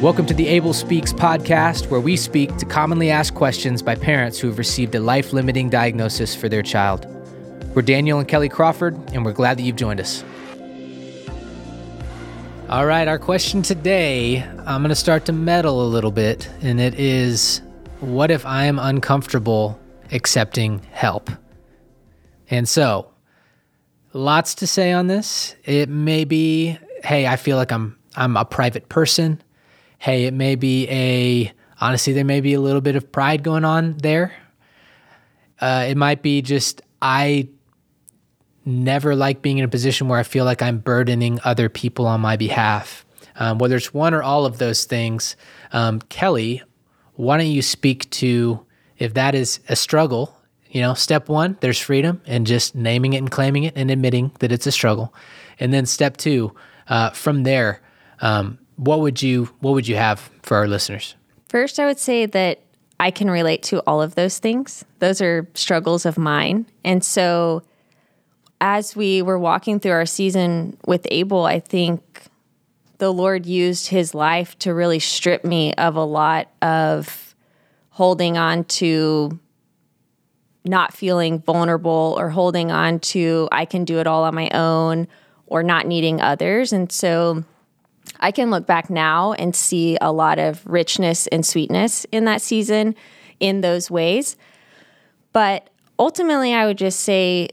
Welcome to the Abel Speaks podcast, where we speak to commonly asked questions by parents who have received a life limiting diagnosis for their child. We're Daniel and Kelly Crawford, and we're glad that you've joined us. All right, our question today, I'm going to start to meddle a little bit, and it is what if I am uncomfortable accepting help? And so, lots to say on this. It may be, hey, I feel like I'm I'm a private person hey, it may be a, honestly, there may be a little bit of pride going on there. Uh, it might be just, I never like being in a position where I feel like I'm burdening other people on my behalf. Um, whether it's one or all of those things, um, Kelly, why don't you speak to if that is a struggle? You know, step one, there's freedom and just naming it and claiming it and admitting that it's a struggle. And then step two, uh, from there, um, what would you what would you have for our listeners? First, I would say that I can relate to all of those things. Those are struggles of mine. And so as we were walking through our season with Abel, I think the Lord used his life to really strip me of a lot of holding on to not feeling vulnerable or holding on to I can do it all on my own or not needing others. And so I can look back now and see a lot of richness and sweetness in that season in those ways. But ultimately, I would just say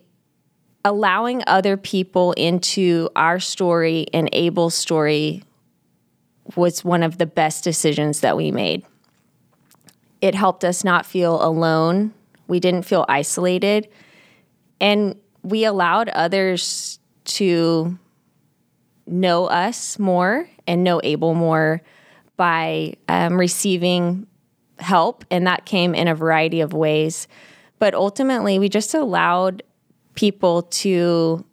allowing other people into our story and Abel's story was one of the best decisions that we made. It helped us not feel alone. We didn't feel isolated. And we allowed others to know us more and know Abel more by um, receiving help. And that came in a variety of ways. But ultimately, we just allowed people to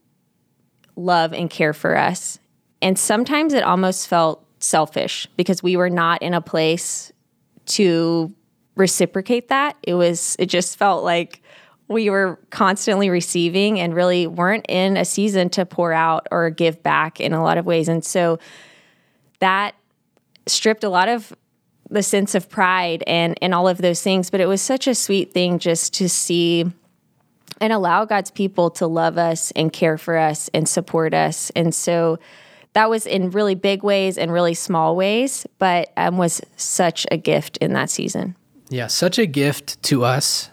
love and care for us. And sometimes it almost felt selfish because we were not in a place to reciprocate that. It was, it just felt like we were constantly receiving and really weren't in a season to pour out or give back in a lot of ways. And so that stripped a lot of the sense of pride and and all of those things, but it was such a sweet thing just to see and allow God's people to love us and care for us and support us. And so that was in really big ways and really small ways, but um, was such a gift in that season. Yeah, such a gift to us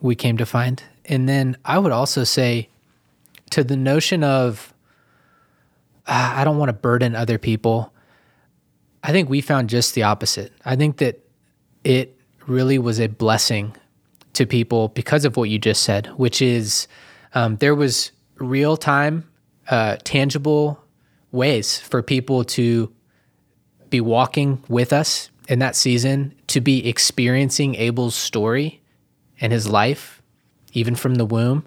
we came to find. And then I would also say to the notion of, uh, I don't want to burden other people. I think we found just the opposite. I think that it really was a blessing to people because of what you just said, which is um, there was real time, uh, tangible ways for people to be walking with us in that season, to be experiencing Abel's story and his life, even from the womb,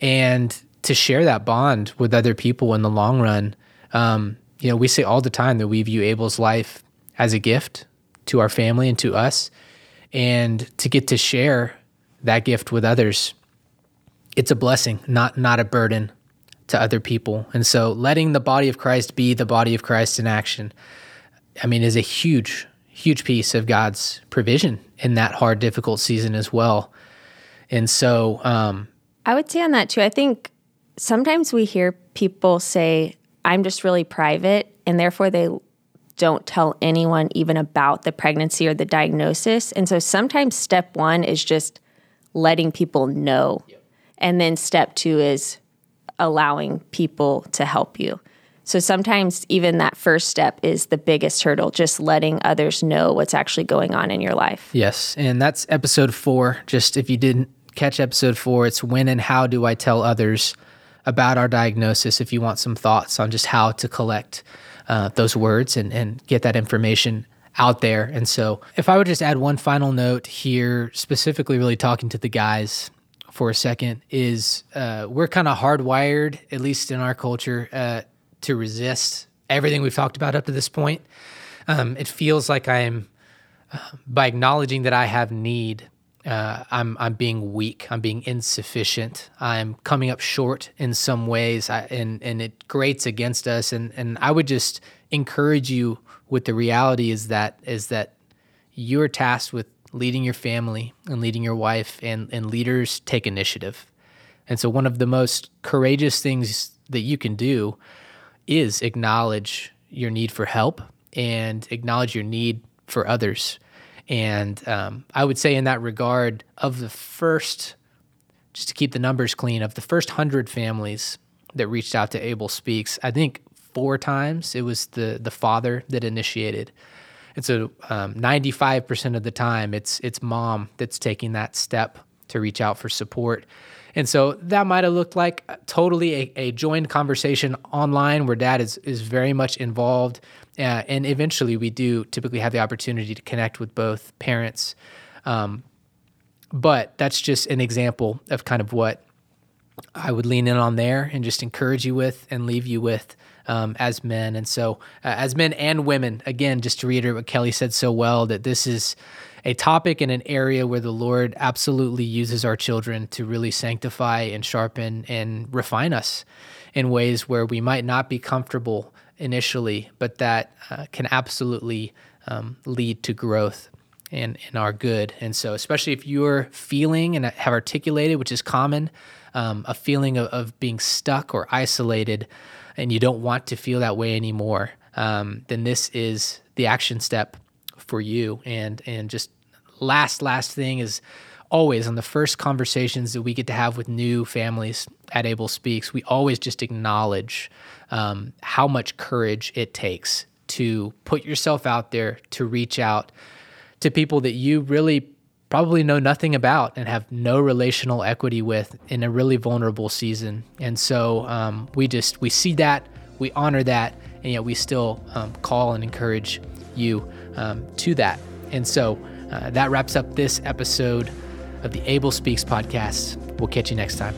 and to share that bond with other people in the long run. Um, you know, we say all the time that we view Abel's life as a gift to our family and to us, and to get to share that gift with others, it's a blessing, not not a burden to other people. And so, letting the body of Christ be the body of Christ in action, I mean, is a huge huge piece of God's provision in that hard, difficult season as well. And so, um, I would say on that too, I think sometimes we hear people say, I'm just really private, and therefore they don't tell anyone even about the pregnancy or the diagnosis. And so sometimes step one is just letting people know. Yep. And then step two is allowing people to help you. So sometimes even that first step is the biggest hurdle, just letting others know what's actually going on in your life. Yes. And that's episode four. Just if you didn't catch episode four, it's when and how do I tell others about our diagnosis if you want some thoughts on just how to collect uh, those words and, and get that information out there. And so, if I would just add one final note here, specifically really talking to the guys for a second, is uh, we're kind of hardwired, at least in our culture, uh, to resist everything we've talked about up to this point. Um, it feels like I'm, uh, by acknowledging that I have need uh, I'm I'm being weak. I'm being insufficient. I'm coming up short in some ways, I, and and it grates against us. And and I would just encourage you with the reality is that is that you're tasked with leading your family and leading your wife, and and leaders take initiative. And so one of the most courageous things that you can do is acknowledge your need for help and acknowledge your need for others and um, I would say, in that regard, of the first, just to keep the numbers clean, of the first hundred families that reached out to Abel Speaks, I think four times it was the the father that initiated. And so, ninety five percent of the time, it's it's mom that's taking that step to reach out for support. And so that might have looked like totally a, a joined conversation online where dad is, is very much involved. Uh, and eventually we do typically have the opportunity to connect with both parents. Um, but that's just an example of kind of what I would lean in on there and just encourage you with and leave you with um, as men. And so, uh, as men and women, again, just to reiterate what Kelly said so well, that this is a topic and an area where the Lord absolutely uses our children to really sanctify and sharpen and refine us in ways where we might not be comfortable initially, but that uh, can absolutely um, lead to growth and, and our good. And so, especially if you're feeling and have articulated, which is common, um, a feeling of, of, being stuck or isolated, and you don't want to feel that way anymore, um, then this is the action step for you. And and just last last thing is always on the first conversations that we get to have with new families at Abel Speaks, we always just acknowledge um, how much courage it takes to put yourself out there to reach out to people that you really probably know nothing about and have no relational equity with in a really vulnerable season. And so um, we just we see that, we honor that, and yet we still um, call and encourage you um, to that. And so uh, that wraps up this episode of the Abel Speaks podcast. We'll catch you next time.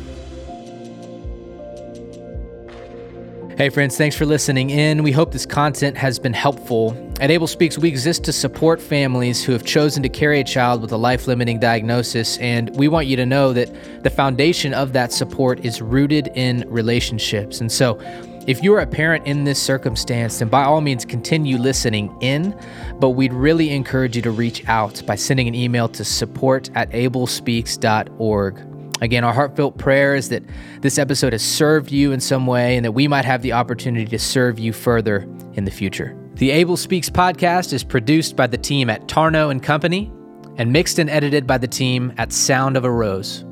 Hey, friends, thanks for listening in. We hope this content has been helpful. At Abel Speaks, we exist to support families who have chosen to carry a child with a life limiting diagnosis, and we want you to know that the foundation of that support is rooted in relationships. And so, if you're a parent in this circumstance, then by all means continue listening in, but we'd really encourage you to reach out by sending an email to support at abelspeaks.org. Again, our heartfelt prayer is that this episode has served you in some way and that we might have the opportunity to serve you further in the future. The Abel Speaks podcast is produced by the team at Tarno and Company and mixed and edited by the team at Sound of a Rose.